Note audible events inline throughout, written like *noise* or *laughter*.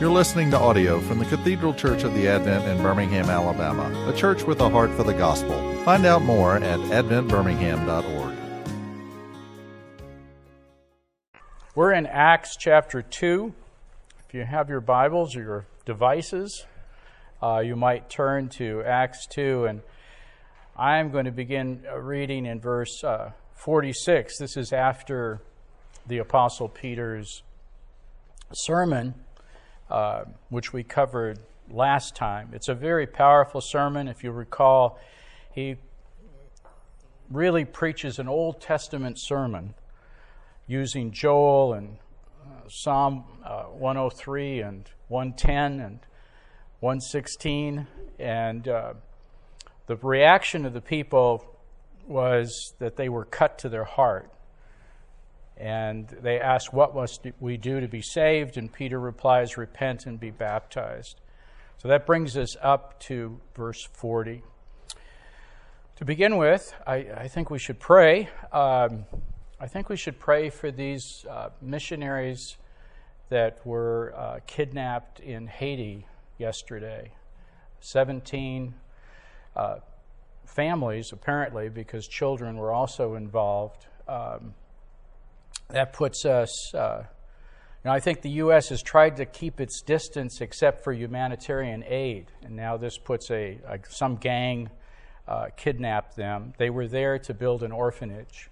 You're listening to audio from the Cathedral Church of the Advent in Birmingham, Alabama, a church with a heart for the gospel. Find out more at adventbirmingham.org. We're in Acts chapter 2. If you have your Bibles or your devices, uh, you might turn to Acts 2, and I'm going to begin reading in verse uh, 46. This is after the Apostle Peter's sermon uh, which we covered last time. It's a very powerful sermon. If you recall, he really preaches an Old Testament sermon using Joel and uh, Psalm uh, 103 and 110 and 116. And uh, the reaction of the people was that they were cut to their heart. And they ask, What must we do to be saved? And Peter replies, Repent and be baptized. So that brings us up to verse 40. To begin with, I, I think we should pray. Um, I think we should pray for these uh, missionaries that were uh, kidnapped in Haiti yesterday. 17 uh, families, apparently, because children were also involved. Um, that puts us. Uh, know, I think the U.S. has tried to keep its distance except for humanitarian aid, and now this puts a, a some gang uh, kidnapped them. They were there to build an orphanage,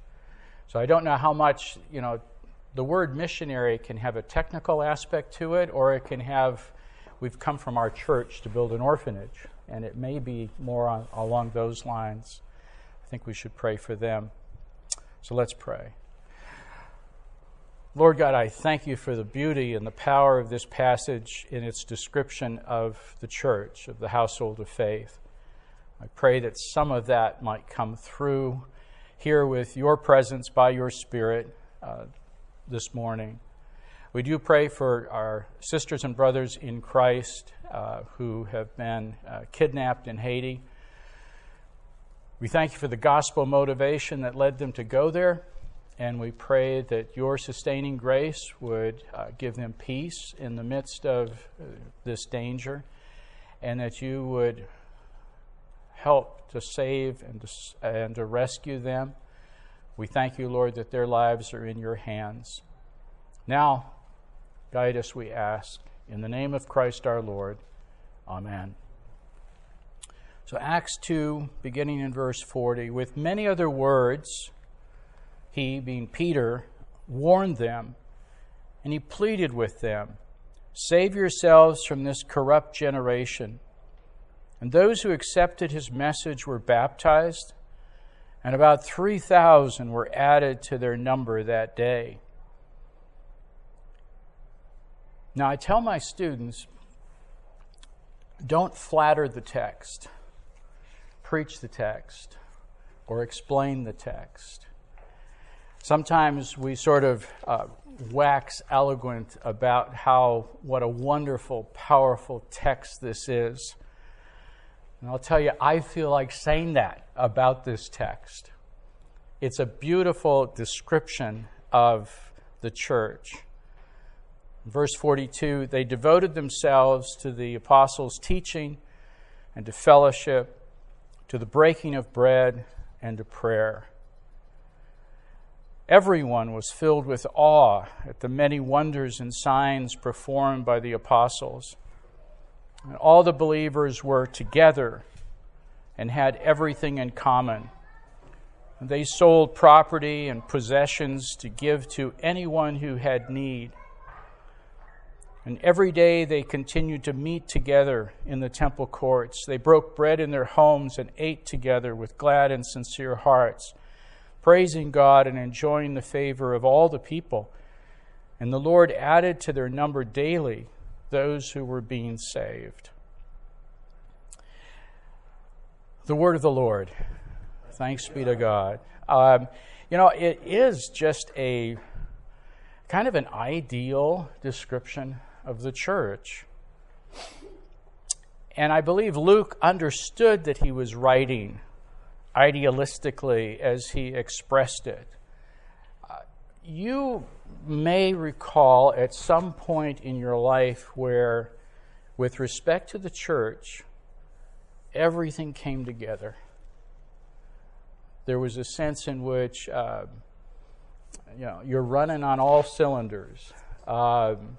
so I don't know how much you know. The word missionary can have a technical aspect to it, or it can have. We've come from our church to build an orphanage, and it may be more on, along those lines. I think we should pray for them. So let's pray. Lord God, I thank you for the beauty and the power of this passage in its description of the church, of the household of faith. I pray that some of that might come through here with your presence by your Spirit uh, this morning. We do pray for our sisters and brothers in Christ uh, who have been uh, kidnapped in Haiti. We thank you for the gospel motivation that led them to go there. And we pray that your sustaining grace would uh, give them peace in the midst of uh, this danger, and that you would help to save and to, and to rescue them. We thank you, Lord, that their lives are in your hands. Now, guide us, we ask. In the name of Christ our Lord. Amen. So, Acts 2, beginning in verse 40, with many other words, he, being Peter, warned them and he pleaded with them Save yourselves from this corrupt generation. And those who accepted his message were baptized, and about 3,000 were added to their number that day. Now, I tell my students don't flatter the text, preach the text, or explain the text. Sometimes we sort of uh, wax eloquent about how, what a wonderful, powerful text this is. And I'll tell you, I feel like saying that about this text. It's a beautiful description of the church. verse 42 they devoted themselves to the apostles' teaching and to fellowship, to the breaking of bread, and to prayer. Everyone was filled with awe at the many wonders and signs performed by the apostles. And all the believers were together and had everything in common. And they sold property and possessions to give to anyone who had need. And every day they continued to meet together in the temple courts. They broke bread in their homes and ate together with glad and sincere hearts praising God and enjoying the favor of all the people. And the Lord added to their number daily those who were being saved. The word of the Lord. Thanks be to God. Um, you know, it is just a kind of an ideal description of the church. And I believe Luke understood that he was writing idealistically as he expressed it. Uh, you may recall at some point in your life where, with respect to the church, everything came together. There was a sense in which uh, you know you're running on all cylinders. Um,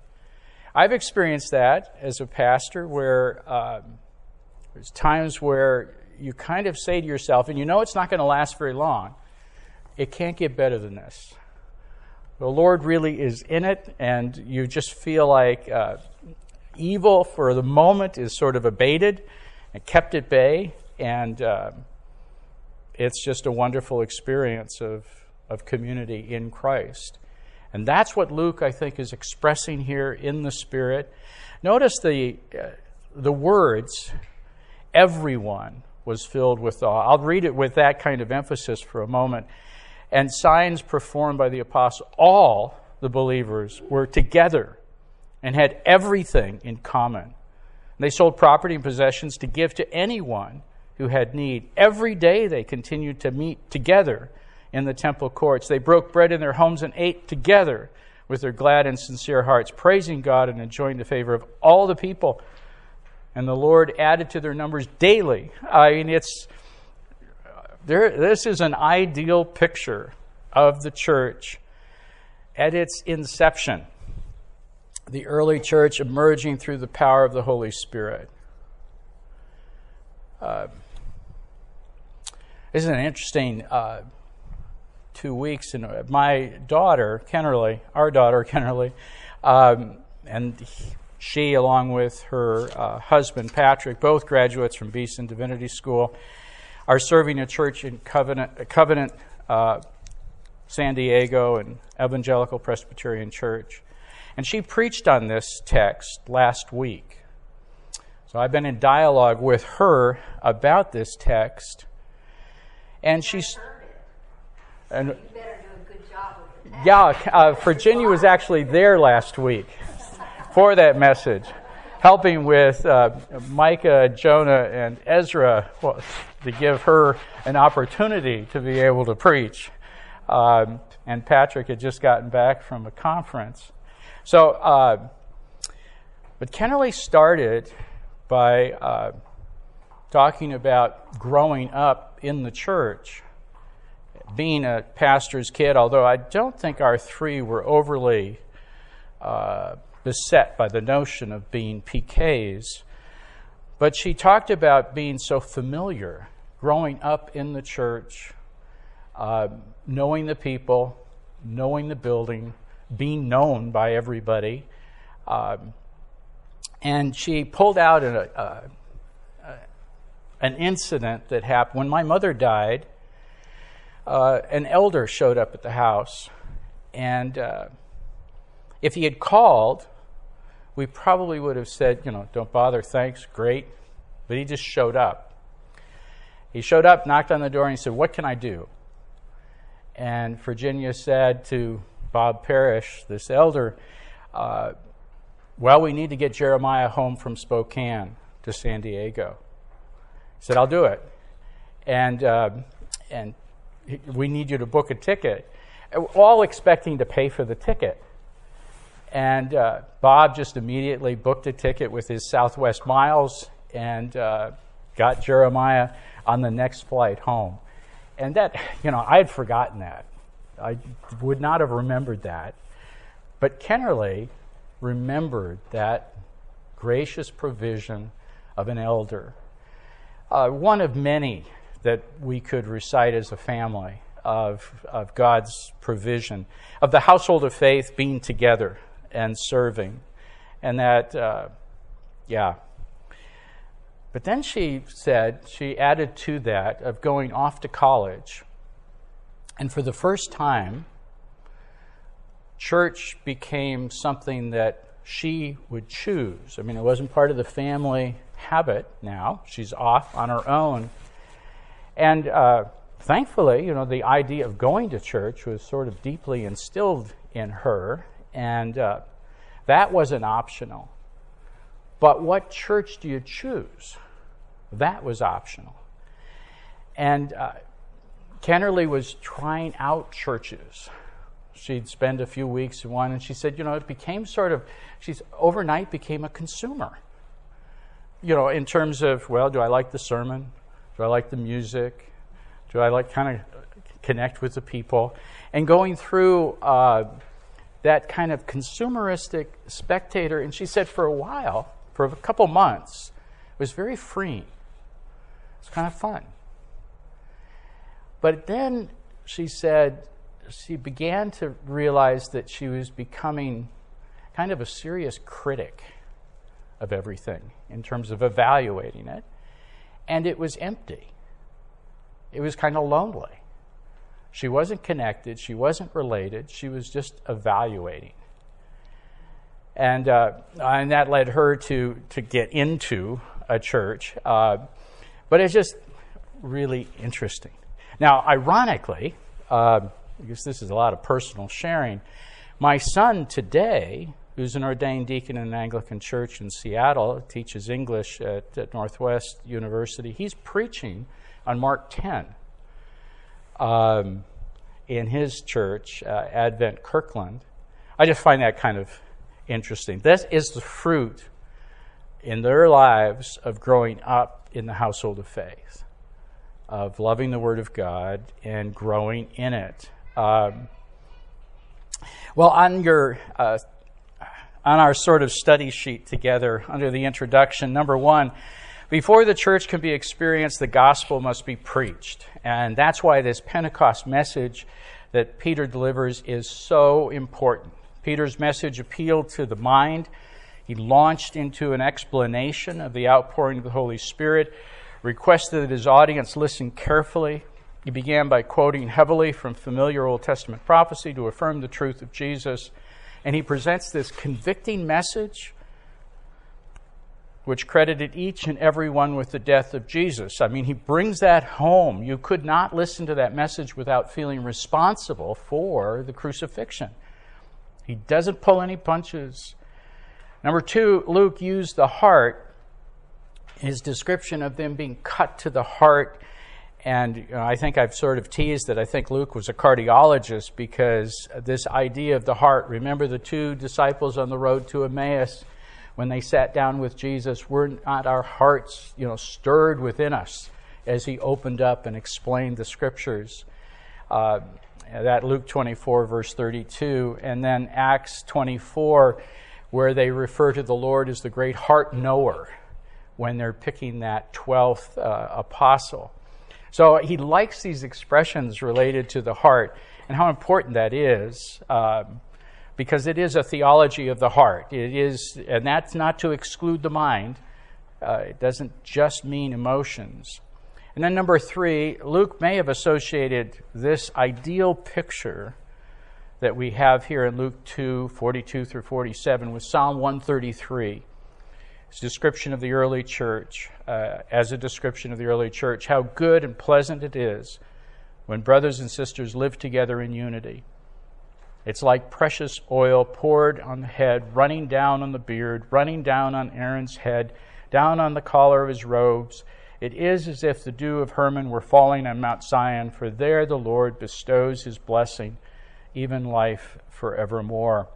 I've experienced that as a pastor, where um, there's times where you kind of say to yourself, and you know it's not going to last very long. It can't get better than this. The Lord really is in it, and you just feel like uh, evil for the moment is sort of abated and kept at bay, and uh, it's just a wonderful experience of, of community in Christ. And that's what Luke, I think, is expressing here in the Spirit. Notice the, uh, the words, everyone was filled with awe. I'll read it with that kind of emphasis for a moment. And signs performed by the apostle, all the believers were together and had everything in common. They sold property and possessions to give to anyone who had need. Every day they continued to meet together in the temple courts. They broke bread in their homes and ate together with their glad and sincere hearts, praising God and enjoying the favor of all the people. And the Lord added to their numbers daily. I mean, it's there. This is an ideal picture of the church at its inception. The early church emerging through the power of the Holy Spirit. Uh, this is an interesting uh, two weeks. And my daughter, Kennerly, our daughter, Kennerly, um, and she, along with her uh, husband, Patrick, both graduates from Beeson Divinity School, are serving a church in Covenant, Covenant uh, San Diego, and Evangelical Presbyterian Church. And she preached on this text last week. So I've been in dialogue with her about this text. And she's and yeah, uh, Virginia was actually there last week for that message, helping with uh, Micah, Jonah, and Ezra well, to give her an opportunity to be able to preach. Um, and Patrick had just gotten back from a conference. So, uh, but Kennerly started by uh, talking about growing up in the church being a pastor's kid, although I don't think our three were overly uh, beset by the notion of being PKs, but she talked about being so familiar, growing up in the church, uh, knowing the people, knowing the building, being known by everybody. Um, and she pulled out a, a, a, an incident that happened when my mother died uh, an elder showed up at the house, and uh, if he had called, we probably would have said, you know, don't bother, thanks, great. But he just showed up. He showed up, knocked on the door, and he said, What can I do? And Virginia said to Bob Parrish, this elder, uh, Well, we need to get Jeremiah home from Spokane to San Diego. He said, I'll do it. And, uh, and we need you to book a ticket. All expecting to pay for the ticket. And uh, Bob just immediately booked a ticket with his Southwest Miles and uh, got Jeremiah on the next flight home. And that, you know, I had forgotten that. I would not have remembered that. But Kennerly remembered that gracious provision of an elder. Uh, one of many that we could recite as a family of, of God's provision, of the household of faith being together and serving. And that, uh, yeah. But then she said, she added to that of going off to college. And for the first time, church became something that she would choose. I mean, it wasn't part of the family habit now. She's off on her own. And uh, thankfully, you know, the idea of going to church was sort of deeply instilled in her, and uh, that wasn't optional. But what church do you choose? That was optional. And uh, Kennerly was trying out churches She'd spend a few weeks in one, and she said, you know, it became sort of, she's overnight became a consumer. You know, in terms of, well, do I like the sermon? Do I like the music? Do I like kind of connect with the people? And going through uh, that kind of consumeristic spectator, and she said for a while, for a couple months, it was very freeing. It's kind of fun. But then she said she began to realize that she was becoming kind of a serious critic of everything in terms of evaluating it. And it was empty. It was kind of lonely. She wasn't connected, she wasn't related, she was just evaluating. And, uh, and that led her to, to get into a church. Uh, but it's just really interesting. Now, ironically, uh, because this is a lot of personal sharing, my son today, who's an ordained deacon in an Anglican church in Seattle, teaches English at, at Northwest University, he's preaching on Mark 10 um, in his church, uh, Advent Kirkland. I just find that kind of interesting. This is the fruit in their lives of growing up in the household of faith, of loving the Word of God and growing in it. Um, well, on your uh, on our sort of study sheet together under the introduction, number one, before the church can be experienced, the gospel must be preached, and that's why this Pentecost message that Peter delivers is so important. Peter's message appealed to the mind he launched into an explanation of the outpouring of the Holy Spirit, requested that his audience listen carefully. He began by quoting heavily from familiar Old Testament prophecy to affirm the truth of Jesus. And he presents this convicting message which credited each and every one with the death of Jesus. I mean, he brings that home. You could not listen to that message without feeling responsible for the crucifixion. He doesn't pull any punches. Number two, Luke used the heart, his description of them being cut to the heart. And you know, I think I've sort of teased that I think Luke was a cardiologist because this idea of the heart, remember the two disciples on the road to Emmaus when they sat down with Jesus, were not our hearts, you know, stirred within us as he opened up and explained the scriptures? Uh, that Luke 24, verse 32, and then Acts 24 where they refer to the Lord as the great heart knower when they're picking that 12th uh, apostle. So he likes these expressions related to the heart and how important that is. Um, because it is a theology of the heart. It is, and that's not to exclude the mind. Uh, it doesn't just mean emotions. And then number three, Luke may have associated this ideal picture that we have here in Luke 2 42 through 47 with Psalm 133. It's a description of the early church, uh, as a description of the early church, how good and pleasant it is when brothers and sisters live together in unity. It's like precious oil poured on the head, running down on the beard, running down on Aaron's head, down on the collar of his robes. It is as if the dew of Hermon were falling on Mount Zion, for there the Lord bestows his blessing even life forevermore.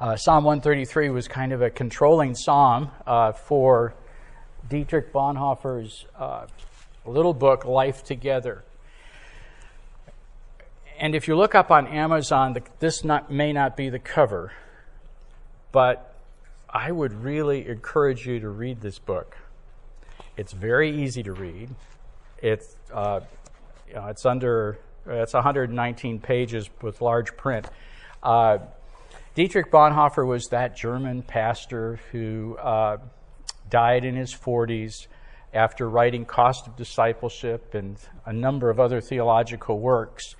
Uh, psalm 133 was kind of a controlling psalm uh, for Dietrich Bonhoeffer's uh, little book, Life Together. And if you look up on Amazon, this not, may not be the cover, but I would really encourage you to read this book. It's very easy to read. It's, uh, you know, it's under it's 119 pages with large print. Uh, Dietrich Bonhoeffer was that German pastor who uh, died in his 40s after writing Cost of Discipleship and a number of other theological works.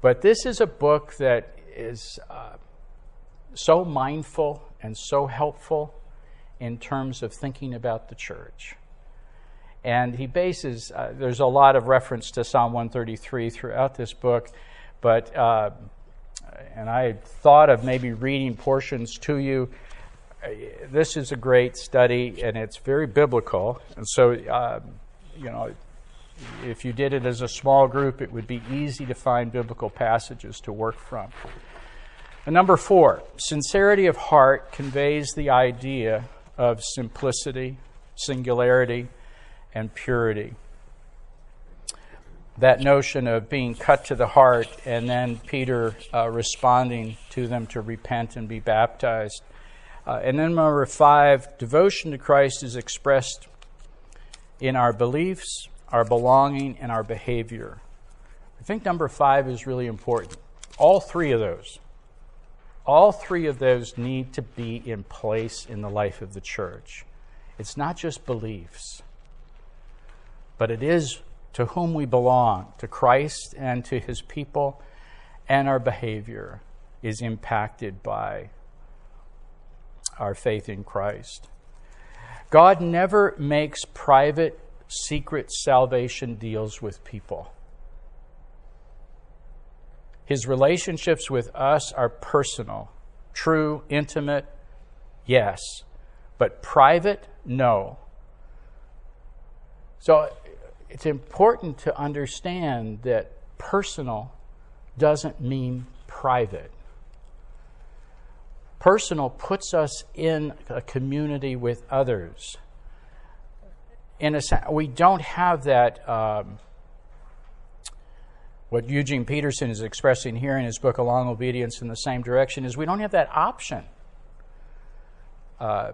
But this is a book that is uh, so mindful and so helpful in terms of thinking about the church. And he bases, uh, there's a lot of reference to Psalm 133 throughout this book, but, uh, and I thought of maybe reading portions to you. This is a great study, and it's very biblical. And so, uh, you know, if you did it as a small group, it would be easy to find biblical passages to work from. And number four, sincerity of heart conveys the idea of simplicity, singularity, and purity. That notion of being cut to the heart and then Peter uh, responding to them to repent and be baptized. Uh, and then number five, devotion to Christ is expressed in our beliefs, our belonging, and our behavior. I think number five is really important. All three of those. All three of those need to be in place in the life of the church. It's not just beliefs, but it is to whom we belong, to Christ and to his people, and our behavior is impacted by our faith in Christ. God never makes private, secret salvation deals with people. His relationships with us are personal, true, intimate, yes, but private, no. So it's important to understand that personal doesn't mean private. Personal puts us in a community with others. In a sense, we don't have that. Um, what Eugene Peterson is expressing here in his book, A Long Obedience in the Same Direction, is we don't have that option. Uh,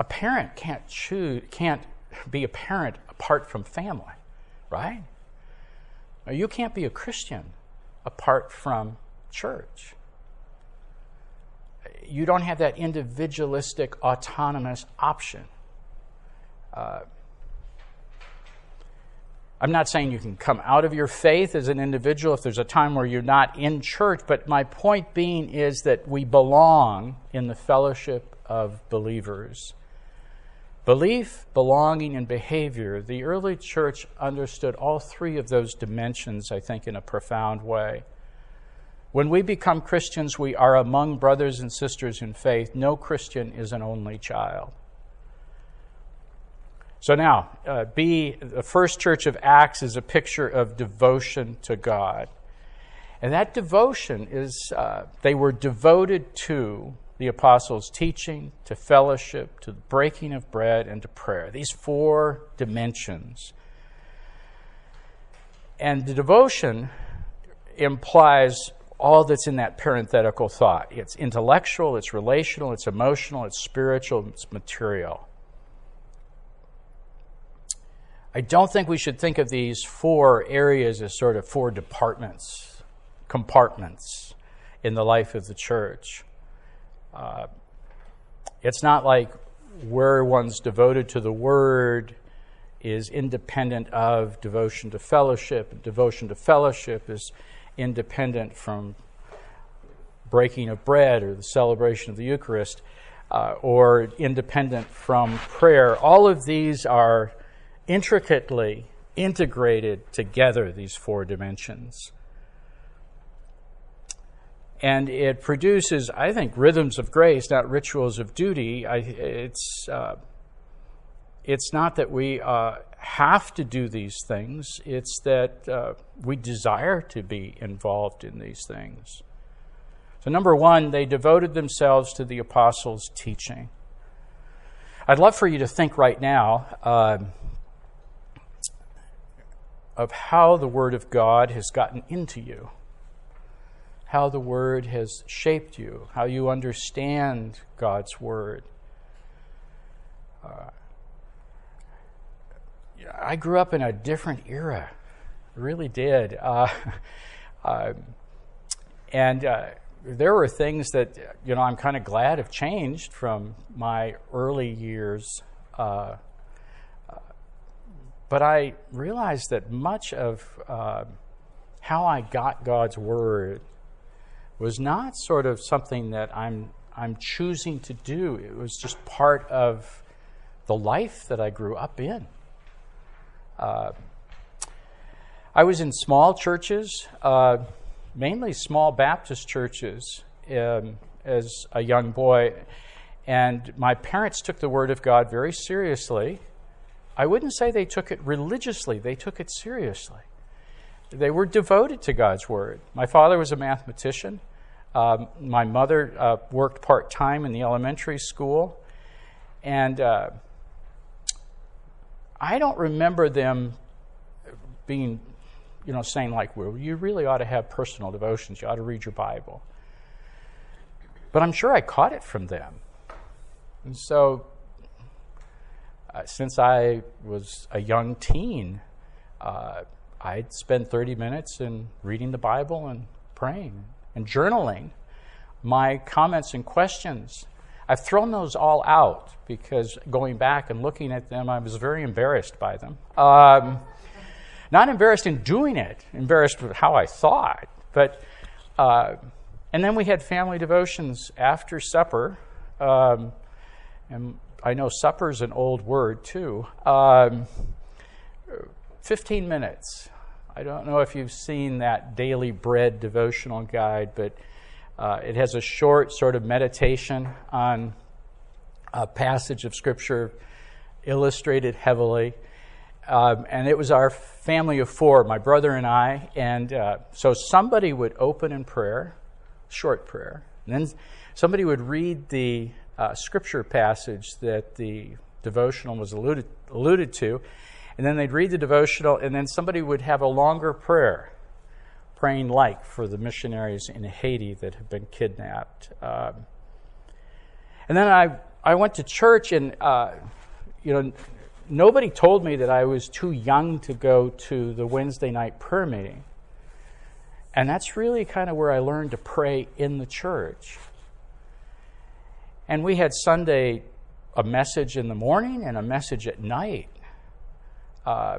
a parent can't choose, can't be a parent apart from family, right? You can't be a Christian apart from church you don't have that individualistic, autonomous option. Uh, I'm not saying you can come out of your faith as an individual if there's a time where you're not in church, but my point being is that we belong in the fellowship of believers. Belief, belonging, and behavior, the early church understood all three of those dimensions, I think, in a profound way. When we become Christians, we are among brothers and sisters in faith. No Christian is an only child. So now, uh, B, the first church of Acts is a picture of devotion to God. And that devotion is, uh, they were devoted to the apostles' teaching, to fellowship, to the breaking of bread, and to prayer. These four dimensions. And the devotion implies all that's in that parenthetical thought. It's intellectual, it's relational, it's emotional, it's spiritual, it's material. I don't think we should think of these four areas as sort of four departments, compartments in the life of the church. Uh, it's not like where one's devoted to the Word is independent of devotion to fellowship. Devotion to fellowship is independent from breaking of bread or the celebration of the Eucharist, uh, or independent from prayer. All of these are intricately integrated together, these four dimensions. And it produces, I think, rhythms of grace, not rituals of duty. I, it's, uh, it's not that we uh, have to do these things, it's that uh, we desire to be involved in these things. So, number one, they devoted themselves to the apostles' teaching. I'd love for you to think right now uh, of how the Word of God has gotten into you, how the Word has shaped you, how you understand God's Word. Uh, I grew up in a different era, really did. Uh, *laughs* uh, and uh, there were things that, you know, I'm kind of glad have changed from my early years. But I realized that much of uh, how I got God's Word was not sort of something that I'm, I'm choosing to do, it was just part of the life that I grew up in. Uh, I was in small churches, uh, mainly small Baptist churches, um, as a young boy, and my parents took the Word of God very seriously, I wouldn't say they took it religiously, they took it seriously. They were devoted to God's Word. My father was a mathematician. Um, my mother uh, worked part time in the elementary school. And uh, I don't remember them being, you know, saying, like, well, you really ought to have personal devotions. You ought to read your Bible. But I'm sure I caught it from them. And so, since I was a young teen, uh, I'd spend 30 minutes in reading the Bible and praying and journaling my comments and questions. I've thrown those all out because going back and looking at them, I was very embarrassed by them. Um, not embarrassed in doing it, embarrassed with how I thought. But, uh, and then we had family devotions after supper. Um, and I know supper is an old word too. Um, 15 minutes. I don't know if you've seen that daily bread devotional guide, but uh, it has a short sort of meditation on a passage of Scripture illustrated heavily. Um, and it was our family of four, my brother and I. And uh, so somebody would open in prayer, short prayer, and then somebody would read the uh, scripture passage that the devotional was alluded, alluded to. And then they'd read the devotional, and then somebody would have a longer prayer, praying like for the missionaries in Haiti that have been kidnapped. Um, and then I, I went to church, and, uh, you know, nobody told me that I was too young to go to the Wednesday night prayer meeting. And that's really kind of where I learned to pray in the church. And we had Sunday a message in the morning and a message at night. Uh,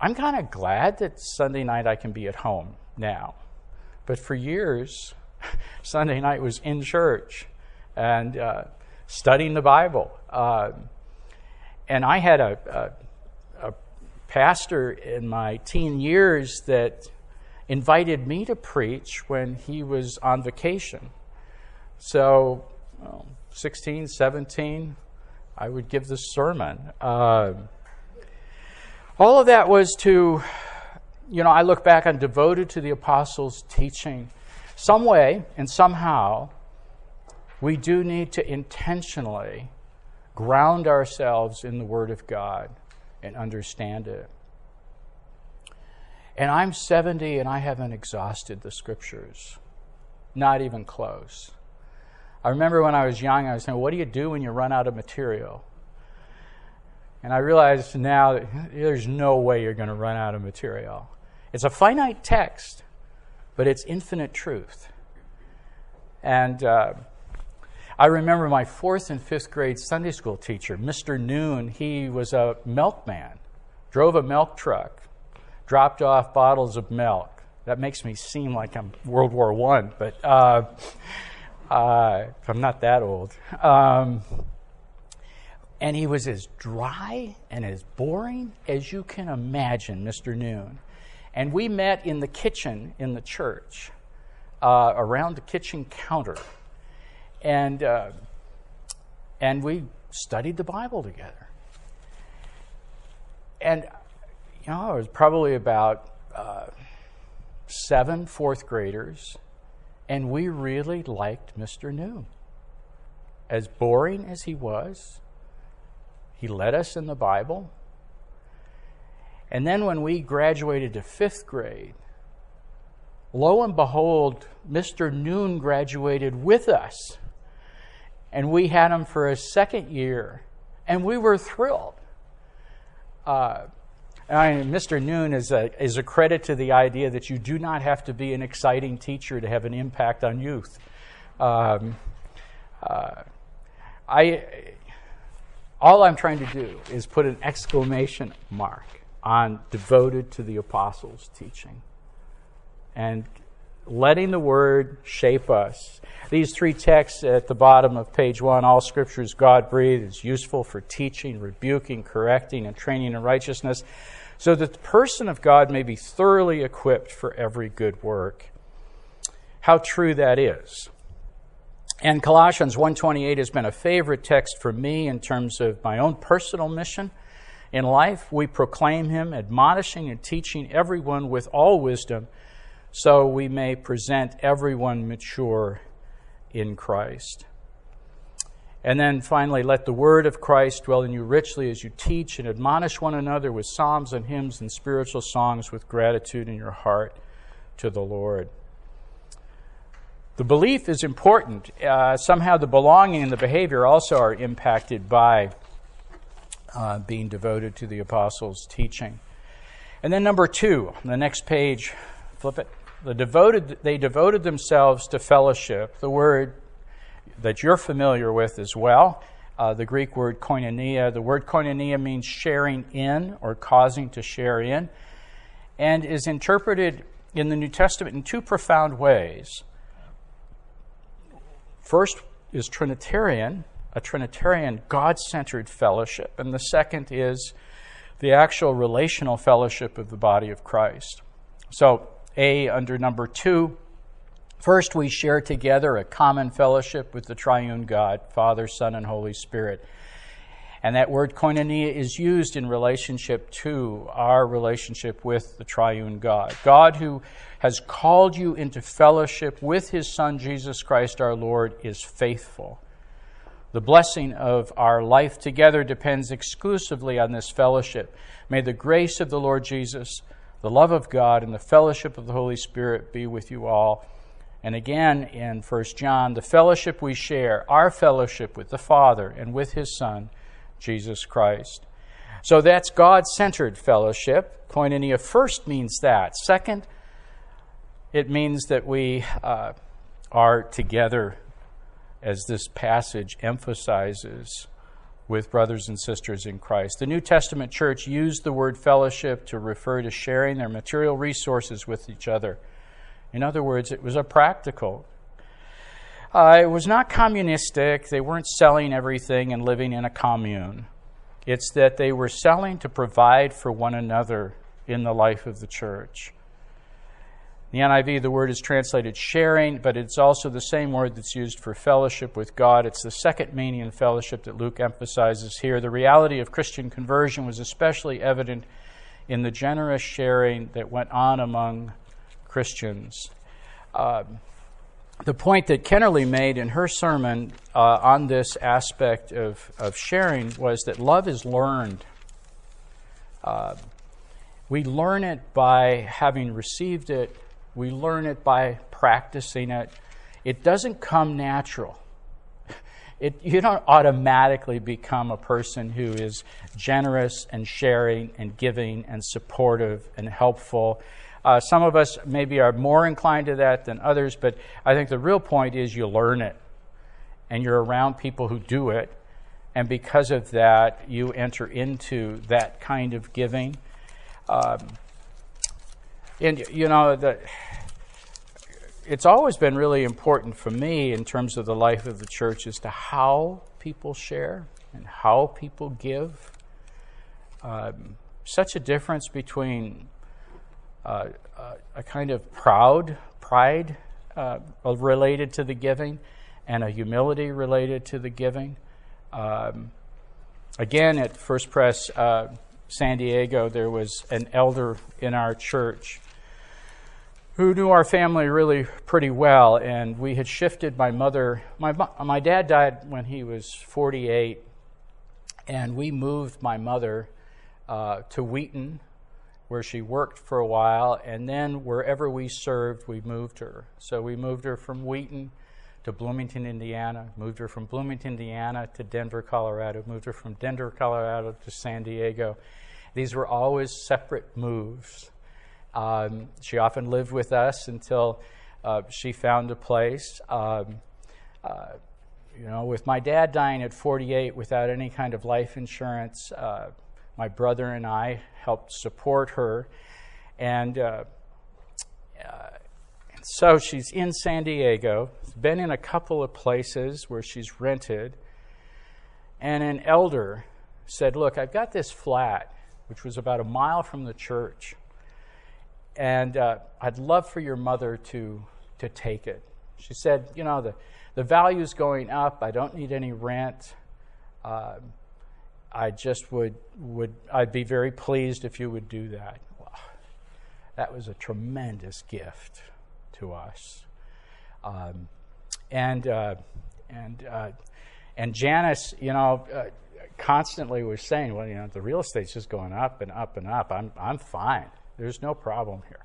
I'm kind of glad that Sunday night I can be at home now. But for years, *laughs* Sunday night was in church and uh, studying the Bible. Uh, and I had a, a, a pastor in my teen years that invited me to preach when he was on vacation. So well, 16, 17, I would give this sermon. Uh, all of that was to, you know, I look back on devoted to the apostles' teaching. Some way and somehow, we do need to intentionally ground ourselves in the Word of God and understand it. And I'm 70 and I haven't exhausted the Scriptures. Not even close. I remember when I was young, I was saying, What do you do when you run out of material? And I realize now that there's no way you're going to run out of material. It's a finite text, but it's infinite truth. And uh, I remember my fourth and fifth grade Sunday school teacher, Mr. Noon. He was a milkman, drove a milk truck, dropped off bottles of milk. That makes me seem like I'm World War One, but uh, uh, I'm not that old. Um, and he was as dry and as boring as you can imagine, Mr. Noon. And we met in the kitchen in the church, uh, around the kitchen counter. And, uh, and we studied the Bible together. And, you know, it was probably about uh, seven fourth graders, and we really liked Mr. Noon. As boring as he was, he led us in the Bible. And then when we graduated to fifth grade, lo and behold, Mr. Noon graduated with us. And we had him for a second year, and we were thrilled. Uh, I mean, Mr. Noon is a, is a credit to the idea that you do not have to be an exciting teacher to have an impact on youth. Um, uh, I, all I'm trying to do is put an exclamation mark on devoted to the apostles' teaching and letting the word shape us. These three texts at the bottom of page one all scripture is God breathed, is useful for teaching, rebuking, correcting, and training in righteousness, so that the person of God may be thoroughly equipped for every good work. How true that is. And Colossians 1:28 has been a favorite text for me in terms of my own personal mission In life, we proclaim him, admonishing and teaching everyone with all wisdom, so we may present everyone mature in Christ. And then finally, let the word of Christ dwell in you richly as you teach and admonish one another with psalms and hymns and spiritual songs with gratitude in your heart to the Lord. The belief is important. Uh, somehow, the belonging and the behavior also are impacted by uh, being devoted to the apostles' teaching. And then, number two, on the next page, flip it. The devoted, they devoted themselves to fellowship. The word that you're familiar with as well. Uh, the Greek word koinonia. The word koinonia means sharing in or causing to share in, and is interpreted in the New Testament in two profound ways. First is Trinitarian, a Trinitarian God centered fellowship, and the second is the actual relational fellowship of the body of Christ. So, A under number two First, we share together a common fellowship with the triune God, Father, Son, and Holy Spirit. And that word koinonia is used in relationship to our relationship with the triune God. God, who has called you into fellowship with his Son, Jesus Christ our Lord, is faithful. The blessing of our life together depends exclusively on this fellowship. May the grace of the Lord Jesus, the love of God, and the fellowship of the Holy Spirit be with you all and again in 1 John, the fellowship we share, our fellowship with the Father and with His Son, Jesus Christ. So that's God centered fellowship. Koinonia first means that. Second, it means that we uh, are together, as this passage emphasizes, with brothers and sisters in Christ. The New Testament church used the word fellowship to refer to sharing their material resources with each other in other words, it was a practical. Uh, it was not communistic. They weren't selling everything and living in a commune. It's that they were selling to provide for one another in the life of the church. In the NIV, the word is translated sharing, but it's also the same word that's used for fellowship with God. It's the second meaning in fellowship that Luke emphasizes here. The reality of Christian conversion was especially evident in the generous sharing that went on among Christians. Uh, the point that Kennerly made in her sermon uh, on this aspect of, of sharing was that love is learned. Uh, we learn it by having received it, we learn it by practicing it. It doesn't come natural. It, you don't automatically become a person who is generous and sharing and giving and supportive and helpful uh, some of us maybe are more inclined to that than others, but I think the real point is you learn it and you're around people who do it. And because of that, you enter into that kind of giving. Um, and, you know, the, it's always been really important for me in terms of the life of the church as to how people share and how people give. Um, such a difference between uh, a kind of proud pride uh, related to the giving and a humility related to the giving. Um, again, at First Press uh, San Diego, there was an elder in our church who knew our family really pretty well, and we had shifted my mother. My, my dad died when he was 48, and we moved my mother uh, to Wheaton, where she worked for a while, and then wherever we served, we moved her. So we moved her from Wheaton to Bloomington, Indiana, moved her from Bloomington, Indiana to Denver, Colorado, moved her from Denver, Colorado to San Diego. These were always separate moves. Um, she often lived with us until uh, she found a place. Um, uh, you know, with my dad dying at 48 without any kind of life insurance, uh, my brother and I helped support her. And, uh, uh, so she's in San Diego, been in a couple of places where she's rented. And an elder said, Look, I've got this flat, which was about a mile from the church. And uh, I'd love for your mother to, to take it. She said, You know, the, the value's going up. I don't need any rent. Uh, I just would would I'd be very pleased if you would do that. Well, that was a tremendous gift to us, um, and uh, and uh, and Janice, you know, uh, constantly was saying, well, you know, the real estate's just going up and up and up. I'm I'm fine. There's no problem here.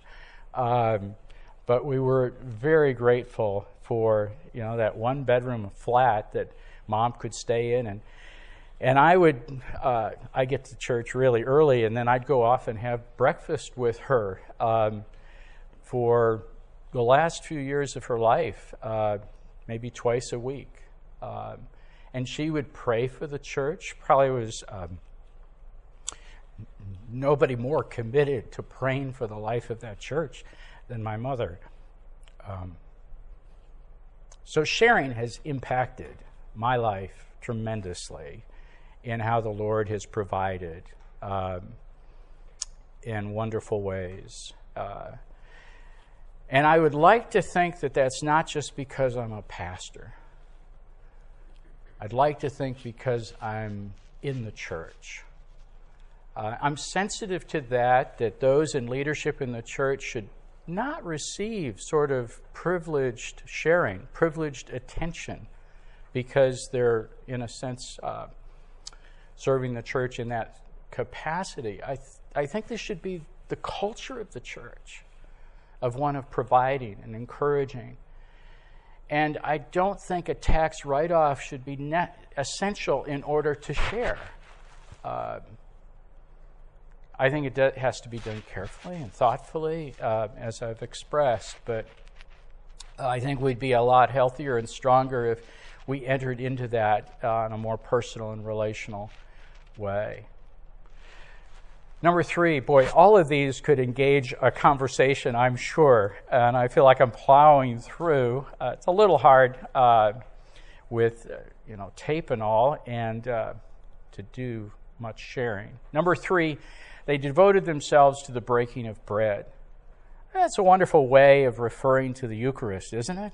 Um, but we were very grateful for you know that one bedroom flat that mom could stay in. And and I would uh, I get to church really early and then I'd go off and have breakfast with her um, for the last few years of her life uh, maybe twice a week. Um, and she would pray for the church. Probably was um, nobody more committed to praying for the life of that church than my mother um, so sharing has impacted my life tremendously in how the Lord has provided um, in wonderful ways. Uh, and I would like to think that that's not just because I'm a pastor. I'd like to think because I'm in the church. Uh, I'm sensitive to that, that those in leadership in the church should not receive sort of privileged sharing, privileged attention, because they're, in a sense, uh, serving the church in that capacity. I, th- I think this should be the culture of the church, of one of providing and encouraging. And I don't think a tax write off should be essential in order to share. Uh, I think it do, has to be done carefully and thoughtfully, uh, as I've expressed, but I think we'd be a lot healthier and stronger if we entered into that uh, in a more personal and relational way. Number three, boy, all of these could engage a conversation, I'm sure, and I feel like I'm plowing through. Uh, it's a little hard uh, with, uh, you know, tape and all, and uh, to do much sharing. Number three, they devoted themselves to the breaking of bread. That's a wonderful way of referring to the Eucharist, isn't it?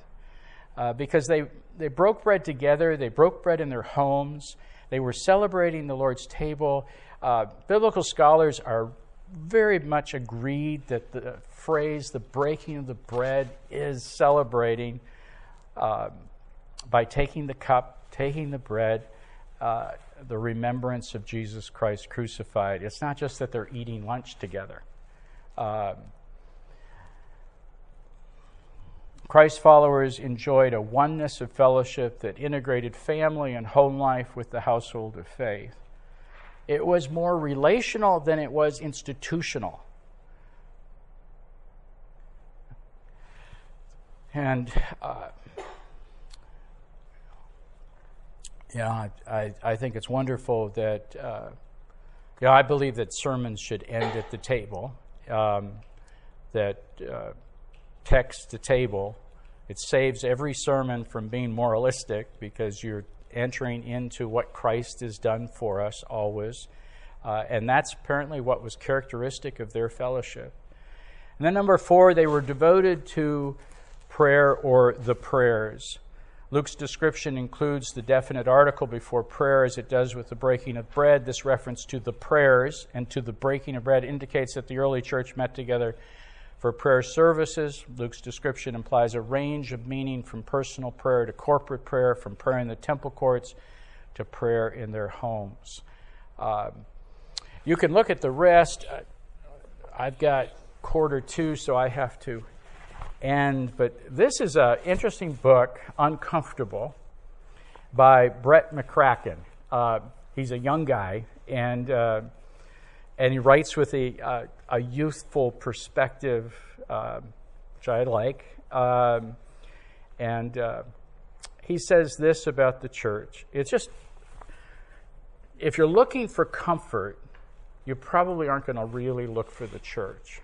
Uh, because they, they broke bread together, they broke bread in their homes, they were celebrating the Lord's table. Uh, biblical scholars are very much agreed that the phrase, the breaking of the bread, is celebrating uh, by taking the cup, taking the bread, uh, the remembrance of Jesus Christ crucified. It's not just that they're eating lunch together. Uh, Christ followers enjoyed a oneness of fellowship that integrated family and home life with the household of faith. It was more relational than it was institutional. And uh, Yeah, I, I think it's wonderful that, uh, yeah, I believe that sermons should end at the table, um, that uh, text to table. It saves every sermon from being moralistic because you're entering into what Christ has done for us always. Uh, and that's apparently what was characteristic of their fellowship. And then, number four, they were devoted to prayer or the prayers. Luke's description includes the definite article before prayer as it does with the breaking of bread. This reference to the prayers and to the breaking of bread indicates that the early church met together for prayer services. Luke's description implies a range of meaning from personal prayer to corporate prayer, from prayer in the temple courts to prayer in their homes. Um, you can look at the rest. I've got quarter two, so I have to and but this is an interesting book, Uncomfortable, by Brett McCracken. Uh, he's a young guy, and uh, and he writes with a uh, a youthful perspective, uh, which I like. Um, and uh, he says this about the church: it's just if you're looking for comfort, you probably aren't going to really look for the church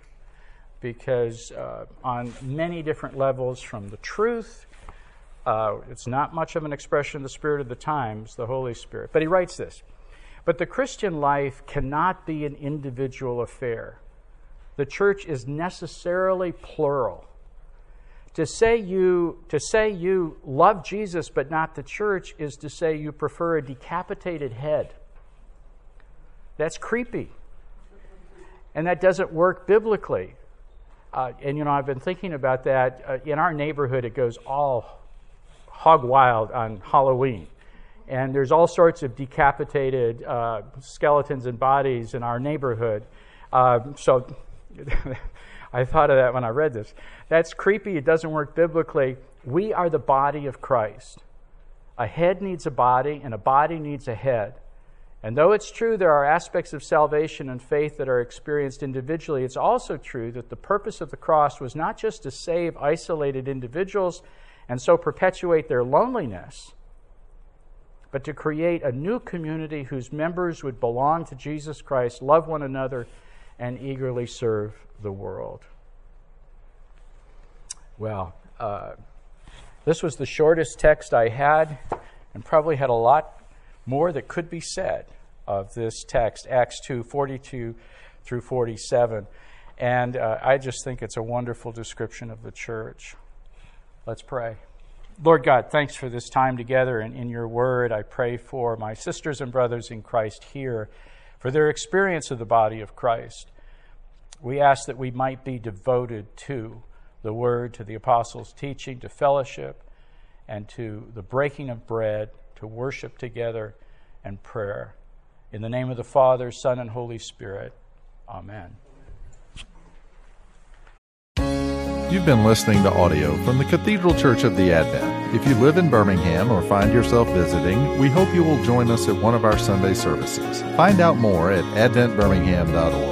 because uh, on many different levels, from the truth, uh, it's not much of an expression of the spirit of the times, the Holy Spirit. But he writes this But the Christian life cannot be an individual affair. The church is necessarily plural. To say you to say you love Jesus but not the church is to say you prefer a decapitated head That's creepy. And that doesn't work biblically. Uh, and, you know, I've been thinking about that. Uh, in our neighborhood, it goes all hog wild on Halloween. And there's all sorts of decapitated uh, skeletons and bodies in our neighborhood. Uh, so *laughs* I thought of that when I read this. That's creepy. It doesn't work biblically. We are the body of Christ. A head needs a body, and a body needs a head. And though it's true there are aspects of salvation and faith that are experienced individually, it's also true that the purpose of the cross was not just to save isolated individuals and so perpetuate their loneliness, but to create a new community whose members would belong to Jesus Christ, love one another, and eagerly serve the world. Well, uh, this was the shortest text I had, and probably had a lot more that could be said of this text, Acts 2 42 through 47. And uh, I just think it's a wonderful description of the church. Let's pray. Lord God, thanks for this time together and in your word. I pray for my sisters and brothers in Christ here, for their experience of the body of Christ. We ask that we might be devoted to the word, to the apostles' teaching, to fellowship, and to the breaking of bread, to worship together and prayer. In the name of the Father, Son, and Holy Spirit. Amen. You've been listening to audio from the Cathedral Church of the Advent. If you live in Birmingham or find yourself visiting, we hope you will join us at one of our Sunday services. Find out more at adventbirmingham.org.